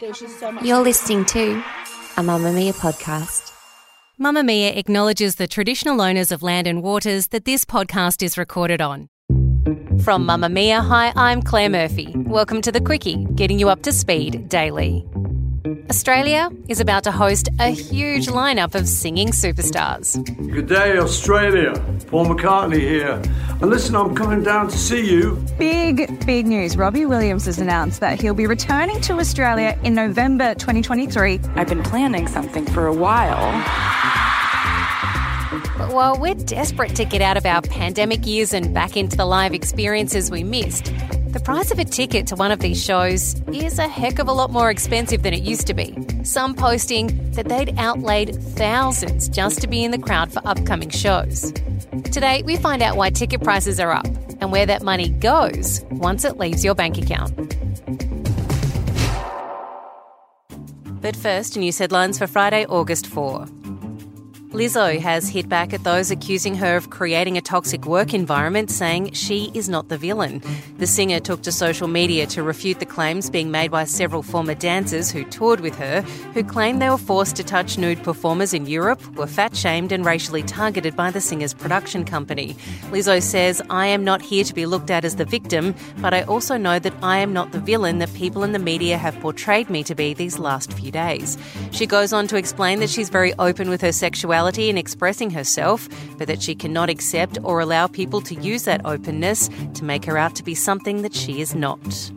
You're listening to a Mamamia podcast. Mamamia acknowledges the traditional owners of land and waters that this podcast is recorded on. From Mamamia, hi, I'm Claire Murphy. Welcome to the Quicky, getting you up to speed daily. Australia is about to host a huge lineup of singing superstars. Good day, Australia. Paul McCartney here. And listen, I'm coming down to see you. Big, big news. Robbie Williams has announced that he'll be returning to Australia in November 2023. I've been planning something for a while. But while we're desperate to get out of our pandemic years and back into the live experiences we missed, the price of a ticket to one of these shows is a heck of a lot more expensive than it used to be. Some posting that they'd outlaid thousands just to be in the crowd for upcoming shows. Today, we find out why ticket prices are up and where that money goes once it leaves your bank account. But first, news headlines for Friday, August 4. Lizzo has hit back at those accusing her of creating a toxic work environment, saying she is not the villain. The singer took to social media to refute the claims being made by several former dancers who toured with her, who claimed they were forced to touch nude performers in Europe, were fat shamed, and racially targeted by the singer's production company. Lizzo says, I am not here to be looked at as the victim, but I also know that I am not the villain that people in the media have portrayed me to be these last few days. She goes on to explain that she's very open with her sexuality in expressing herself, but that she cannot accept or allow people to use that openness to make her out to be something that she is not.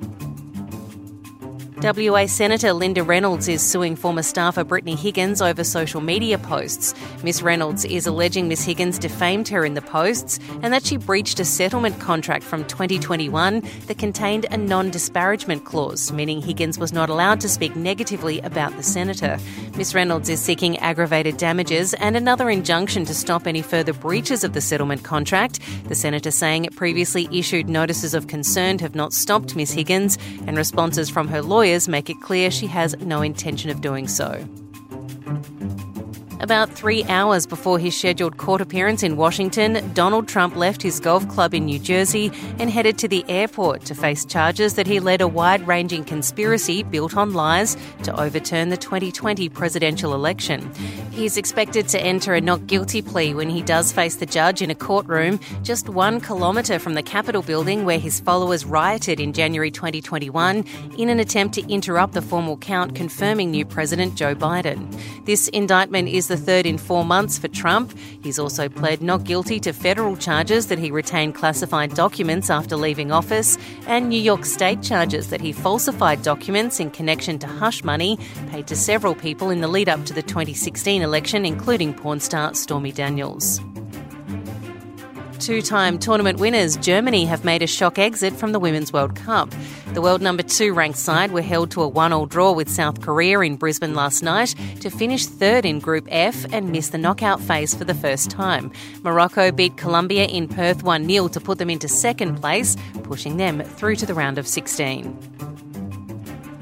WA Senator Linda Reynolds is suing former staffer Brittany Higgins over social media posts. Miss Reynolds is alleging Miss Higgins defamed her in the posts and that she breached a settlement contract from 2021 that contained a non disparagement clause, meaning Higgins was not allowed to speak negatively about the senator. Miss Reynolds is seeking aggravated damages and another injunction to stop any further breaches of the settlement contract. The senator saying previously issued notices of concern have not stopped Miss Higgins, and responses from her lawyers make it clear she has no intention of doing so. About three hours before his scheduled court appearance in Washington, Donald Trump left his golf club in New Jersey and headed to the airport to face charges that he led a wide ranging conspiracy built on lies to overturn the 2020 presidential election. He's expected to enter a not guilty plea when he does face the judge in a courtroom just one kilometre from the Capitol building where his followers rioted in January 2021 in an attempt to interrupt the formal count confirming new President Joe Biden. This indictment is the third in four months for Trump. He's also pled not guilty to federal charges that he retained classified documents after leaving office, and New York state charges that he falsified documents in connection to hush money paid to several people in the lead up to the 2016 election, including porn star Stormy Daniels. Two time tournament winners, Germany, have made a shock exit from the Women's World Cup. The world number two ranked side were held to a one all draw with South Korea in Brisbane last night to finish third in Group F and miss the knockout phase for the first time. Morocco beat Colombia in Perth 1 0 to put them into second place, pushing them through to the round of 16.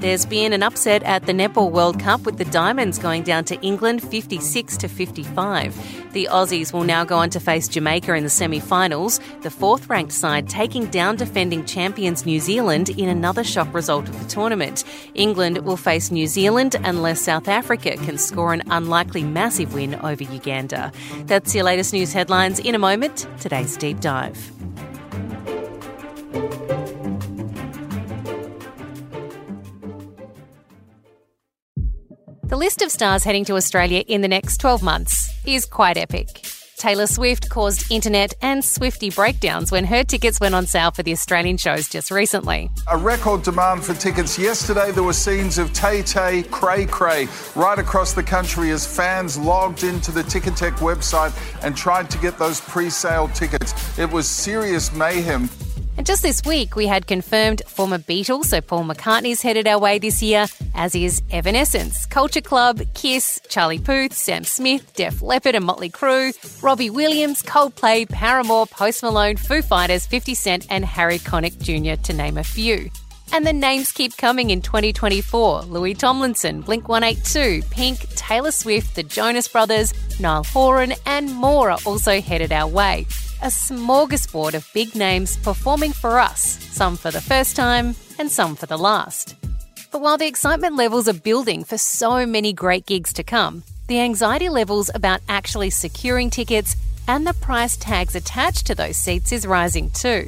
There's been an upset at the Netball World Cup with the Diamonds going down to England 56 to 55. The Aussies will now go on to face Jamaica in the semi-finals, the fourth ranked side taking down defending champions New Zealand in another shock result of the tournament. England will face New Zealand unless South Africa can score an unlikely massive win over Uganda. That's your latest news headlines in a moment. Today's deep dive. The list of stars heading to Australia in the next 12 months is quite epic. Taylor Swift caused internet and Swifty breakdowns when her tickets went on sale for the Australian shows just recently. A record demand for tickets. Yesterday, there were scenes of Tay Tay, Cray Cray right across the country as fans logged into the Ticketek website and tried to get those pre sale tickets. It was serious mayhem. And just this week, we had confirmed former Beatles, so Paul McCartney's headed our way this year, as is Evanescence, Culture Club, Kiss, Charlie Puth, Sam Smith, Def Leppard and Motley Crue, Robbie Williams, Coldplay, Paramore, Post Malone, Foo Fighters, 50 Cent, and Harry Connick Jr., to name a few. And the names keep coming in 2024 Louis Tomlinson, Blink 182, Pink, Taylor Swift, the Jonas Brothers, Niall Horan, and more are also headed our way. A smorgasbord of big names performing for us, some for the first time and some for the last. But while the excitement levels are building for so many great gigs to come, the anxiety levels about actually securing tickets and the price tags attached to those seats is rising too.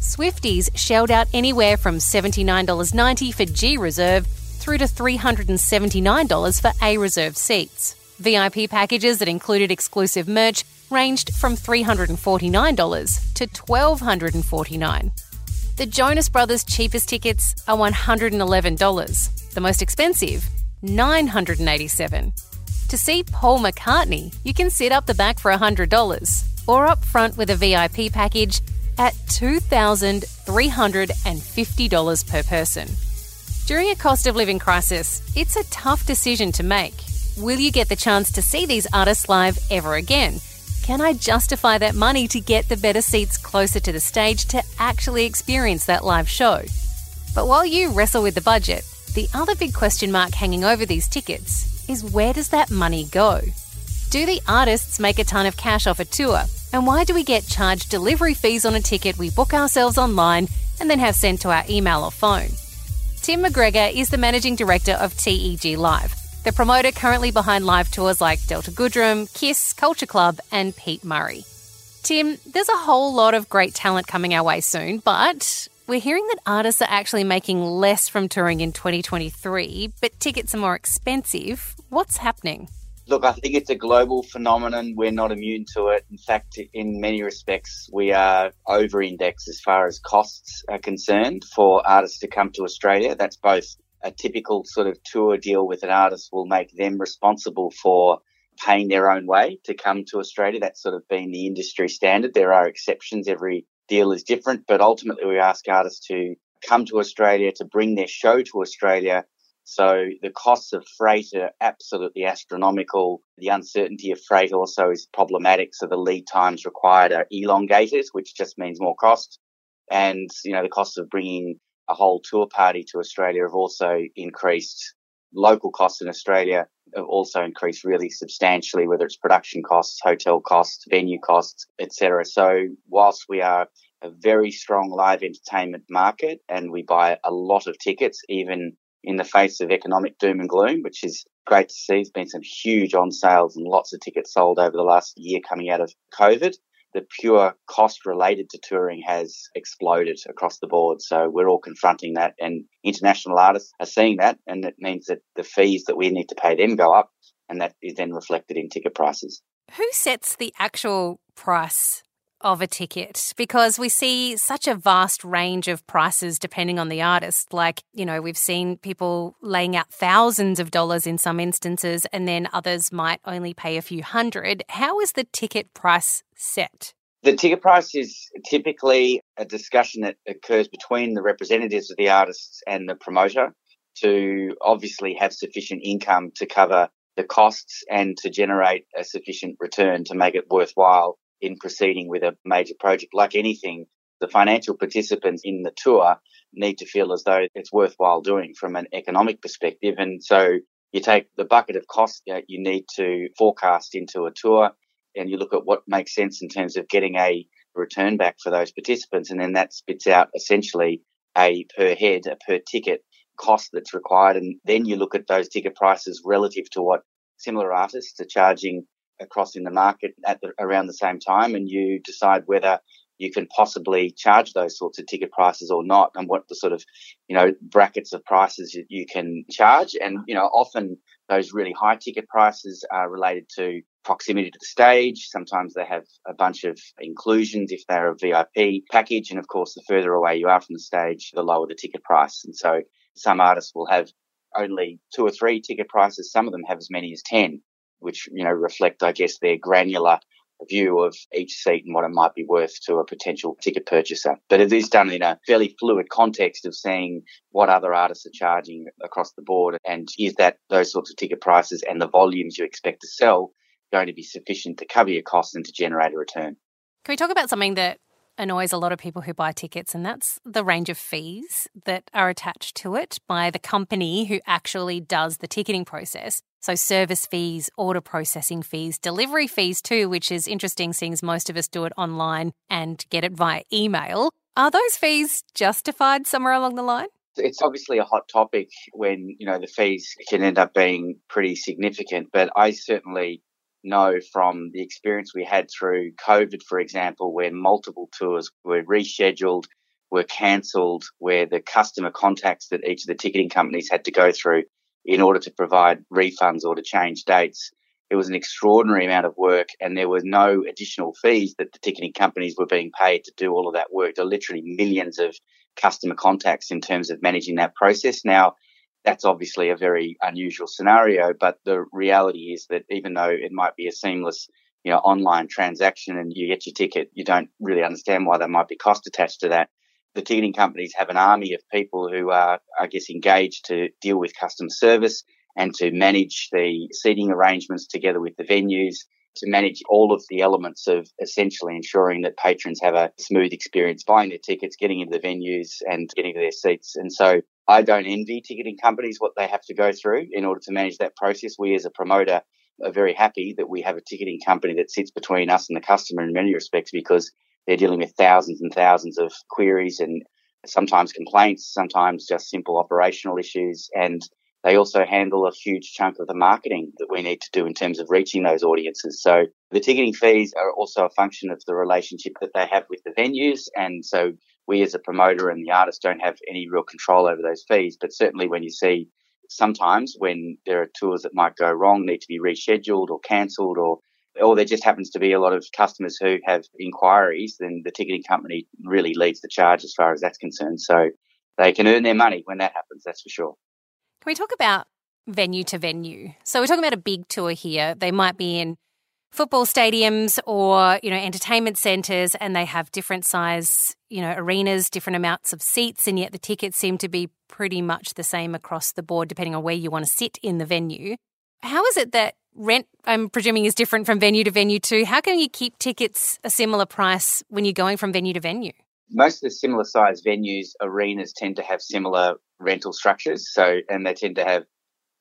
Swifties shelled out anywhere from $79.90 for G Reserve through to $379 for A Reserve seats. VIP packages that included exclusive merch ranged from $349 to $1,249. The Jonas Brothers' cheapest tickets are $111. The most expensive, $987. To see Paul McCartney, you can sit up the back for $100 or up front with a VIP package at $2,350 per person. During a cost of living crisis, it's a tough decision to make. Will you get the chance to see these artists live ever again? Can I justify that money to get the better seats closer to the stage to actually experience that live show? But while you wrestle with the budget, the other big question mark hanging over these tickets is where does that money go? Do the artists make a ton of cash off a tour? And why do we get charged delivery fees on a ticket we book ourselves online and then have sent to our email or phone? Tim McGregor is the managing director of TEG Live, the promoter currently behind live tours like Delta Goodrem, Kiss, Culture Club, and Pete Murray. Tim, there's a whole lot of great talent coming our way soon, but we're hearing that artists are actually making less from touring in 2023, but tickets are more expensive. What's happening? Look, I think it's a global phenomenon. We're not immune to it. In fact, in many respects, we are over indexed as far as costs are concerned for artists to come to Australia. That's both a typical sort of tour deal with an artist will make them responsible for paying their own way to come to Australia. That's sort of been the industry standard. There are exceptions. Every deal is different, but ultimately we ask artists to come to Australia to bring their show to Australia so the costs of freight are absolutely astronomical. The uncertainty of freight also is problematic. So the lead times required are elongated, which just means more cost. And, you know, the cost of bringing a whole tour party to Australia have also increased. Local costs in Australia have also increased really substantially, whether it's production costs, hotel costs, venue costs, etc. So whilst we are a very strong live entertainment market and we buy a lot of tickets, even in the face of economic doom and gloom, which is great to see. There's been some huge on sales and lots of tickets sold over the last year coming out of COVID. The pure cost related to touring has exploded across the board. So we're all confronting that and international artists are seeing that. And it means that the fees that we need to pay them go up and that is then reflected in ticket prices. Who sets the actual price of a ticket because we see such a vast range of prices depending on the artist. Like, you know, we've seen people laying out thousands of dollars in some instances, and then others might only pay a few hundred. How is the ticket price set? The ticket price is typically a discussion that occurs between the representatives of the artists and the promoter to obviously have sufficient income to cover the costs and to generate a sufficient return to make it worthwhile in proceeding with a major project. Like anything, the financial participants in the tour need to feel as though it's worthwhile doing from an economic perspective. And so you take the bucket of costs that you need to forecast into a tour and you look at what makes sense in terms of getting a return back for those participants. And then that spits out essentially a per head, a per ticket cost that's required. And then you look at those ticket prices relative to what similar artists are charging across in the market at the, around the same time, and you decide whether you can possibly charge those sorts of ticket prices or not, and what the sort of you know brackets of prices you, you can charge. And you know, often those really high ticket prices are related to proximity to the stage. Sometimes they have a bunch of inclusions if they're a VIP package. And of course, the further away you are from the stage, the lower the ticket price. And so some artists will have only two or three ticket prices. Some of them have as many as 10 which, you know, reflect, I guess, their granular view of each seat and what it might be worth to a potential ticket purchaser. But it is done in a fairly fluid context of seeing what other artists are charging across the board and is that those sorts of ticket prices and the volumes you expect to sell going to be sufficient to cover your costs and to generate a return. Can we talk about something that annoys a lot of people who buy tickets, and that's the range of fees that are attached to it by the company who actually does the ticketing process. So, service fees, order processing fees, delivery fees too, which is interesting seeing as most of us do it online and get it via email. Are those fees justified somewhere along the line? It's obviously a hot topic when, you know, the fees can end up being pretty significant, but I certainly know from the experience we had through COVID, for example, where multiple tours were rescheduled, were cancelled, where the customer contacts that each of the ticketing companies had to go through in order to provide refunds or to change dates. It was an extraordinary amount of work, and there were no additional fees that the ticketing companies were being paid to do all of that work. There are literally millions of customer contacts in terms of managing that process. Now, that's obviously a very unusual scenario, but the reality is that even though it might be a seamless, you know, online transaction and you get your ticket, you don't really understand why there might be cost attached to that. The ticketing companies have an army of people who are, I guess, engaged to deal with customer service and to manage the seating arrangements together with the venues, to manage all of the elements of essentially ensuring that patrons have a smooth experience buying their tickets, getting into the venues and getting to their seats. And so I don't envy ticketing companies what they have to go through in order to manage that process. We as a promoter are very happy that we have a ticketing company that sits between us and the customer in many respects because they're dealing with thousands and thousands of queries and sometimes complaints, sometimes just simple operational issues. And they also handle a huge chunk of the marketing that we need to do in terms of reaching those audiences. So the ticketing fees are also a function of the relationship that they have with the venues. And so we as a promoter and the artist don't have any real control over those fees. But certainly when you see sometimes when there are tours that might go wrong, need to be rescheduled or cancelled or or there just happens to be a lot of customers who have inquiries, then the ticketing company really leads the charge as far as that's concerned. So they can earn their money when that happens, that's for sure. Can we talk about venue to venue? So we're talking about a big tour here. They might be in football stadiums or you know entertainment centers and they have different size you know arenas different amounts of seats and yet the tickets seem to be pretty much the same across the board depending on where you want to sit in the venue. How is it that rent i'm presuming is different from venue to venue too? How can you keep tickets a similar price when you're going from venue to venue? Most of the similar size venues arenas tend to have similar rental structures so and they tend to have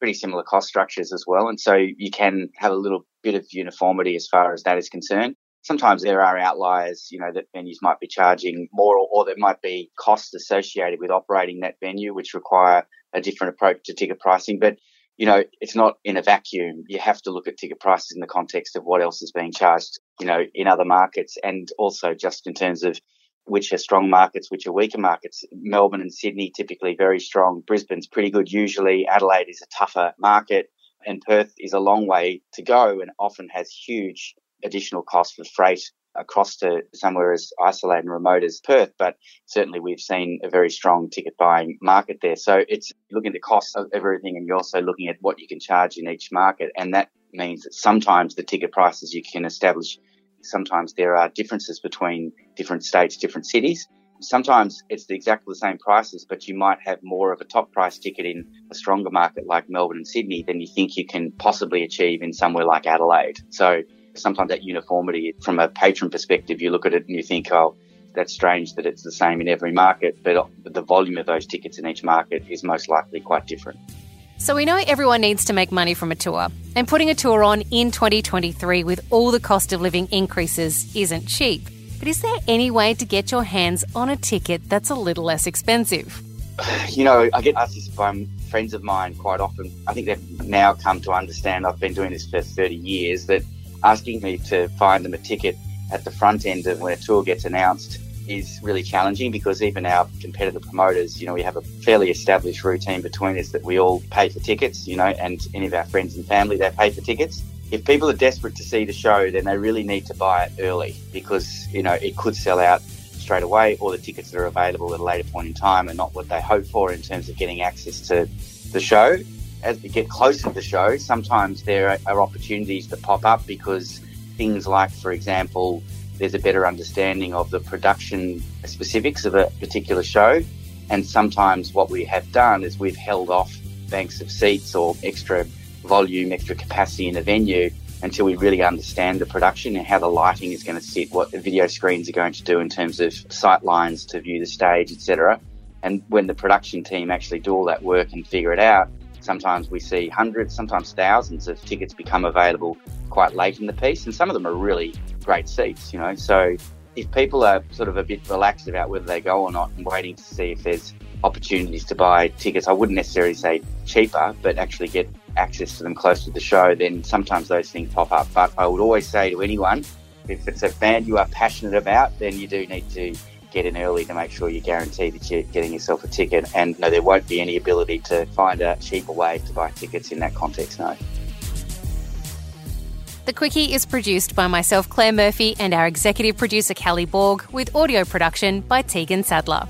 pretty similar cost structures as well. And so you can have a little bit of uniformity as far as that is concerned. Sometimes there are outliers, you know, that venues might be charging more or, or there might be costs associated with operating that venue, which require a different approach to ticket pricing. But, you know, it's not in a vacuum. You have to look at ticket prices in the context of what else is being charged, you know, in other markets and also just in terms of which are strong markets, which are weaker markets. Melbourne and Sydney typically very strong. Brisbane's pretty good usually. Adelaide is a tougher market and Perth is a long way to go and often has huge additional costs for freight across to somewhere as isolated and remote as Perth, but certainly we've seen a very strong ticket buying market there. So it's looking at the cost of everything and you're also looking at what you can charge in each market. And that means that sometimes the ticket prices you can establish Sometimes there are differences between different states, different cities. Sometimes it's exactly the same prices, but you might have more of a top price ticket in a stronger market like Melbourne and Sydney than you think you can possibly achieve in somewhere like Adelaide. So sometimes that uniformity from a patron perspective, you look at it and you think, oh, that's strange that it's the same in every market, but the volume of those tickets in each market is most likely quite different. So we know everyone needs to make money from a tour, and putting a tour on in 2023 with all the cost of living increases isn't cheap. But is there any way to get your hands on a ticket that's a little less expensive? You know, I get asked this by friends of mine quite often. I think they've now come to understand I've been doing this for 30 years that asking me to find them a ticket at the front end of when a tour gets announced is really challenging because even our competitor promoters, you know, we have a fairly established routine between us that we all pay for tickets, you know, and any of our friends and family, they pay for tickets. If people are desperate to see the show, then they really need to buy it early because, you know, it could sell out straight away or the tickets that are available at a later point in time are not what they hope for in terms of getting access to the show. As we get closer to the show, sometimes there are opportunities that pop up because things like, for example, there's a better understanding of the production specifics of a particular show. And sometimes what we have done is we've held off banks of seats or extra volume, extra capacity in the venue until we really understand the production and how the lighting is going to sit, what the video screens are going to do in terms of sight lines to view the stage, etc. And when the production team actually do all that work and figure it out, sometimes we see hundreds, sometimes thousands of tickets become available quite late in the piece, and some of them are really great seats, you know. So if people are sort of a bit relaxed about whether they go or not and waiting to see if there's opportunities to buy tickets, I wouldn't necessarily say cheaper, but actually get access to them close to the show, then sometimes those things pop up. But I would always say to anyone, if it's a band you are passionate about, then you do need to get in early to make sure you guarantee that you're getting yourself a ticket. And no, there won't be any ability to find a cheaper way to buy tickets in that context, no. The Quicky is produced by myself, Claire Murphy, and our executive producer, Kally Borg, with audio production by Tegan Sadler.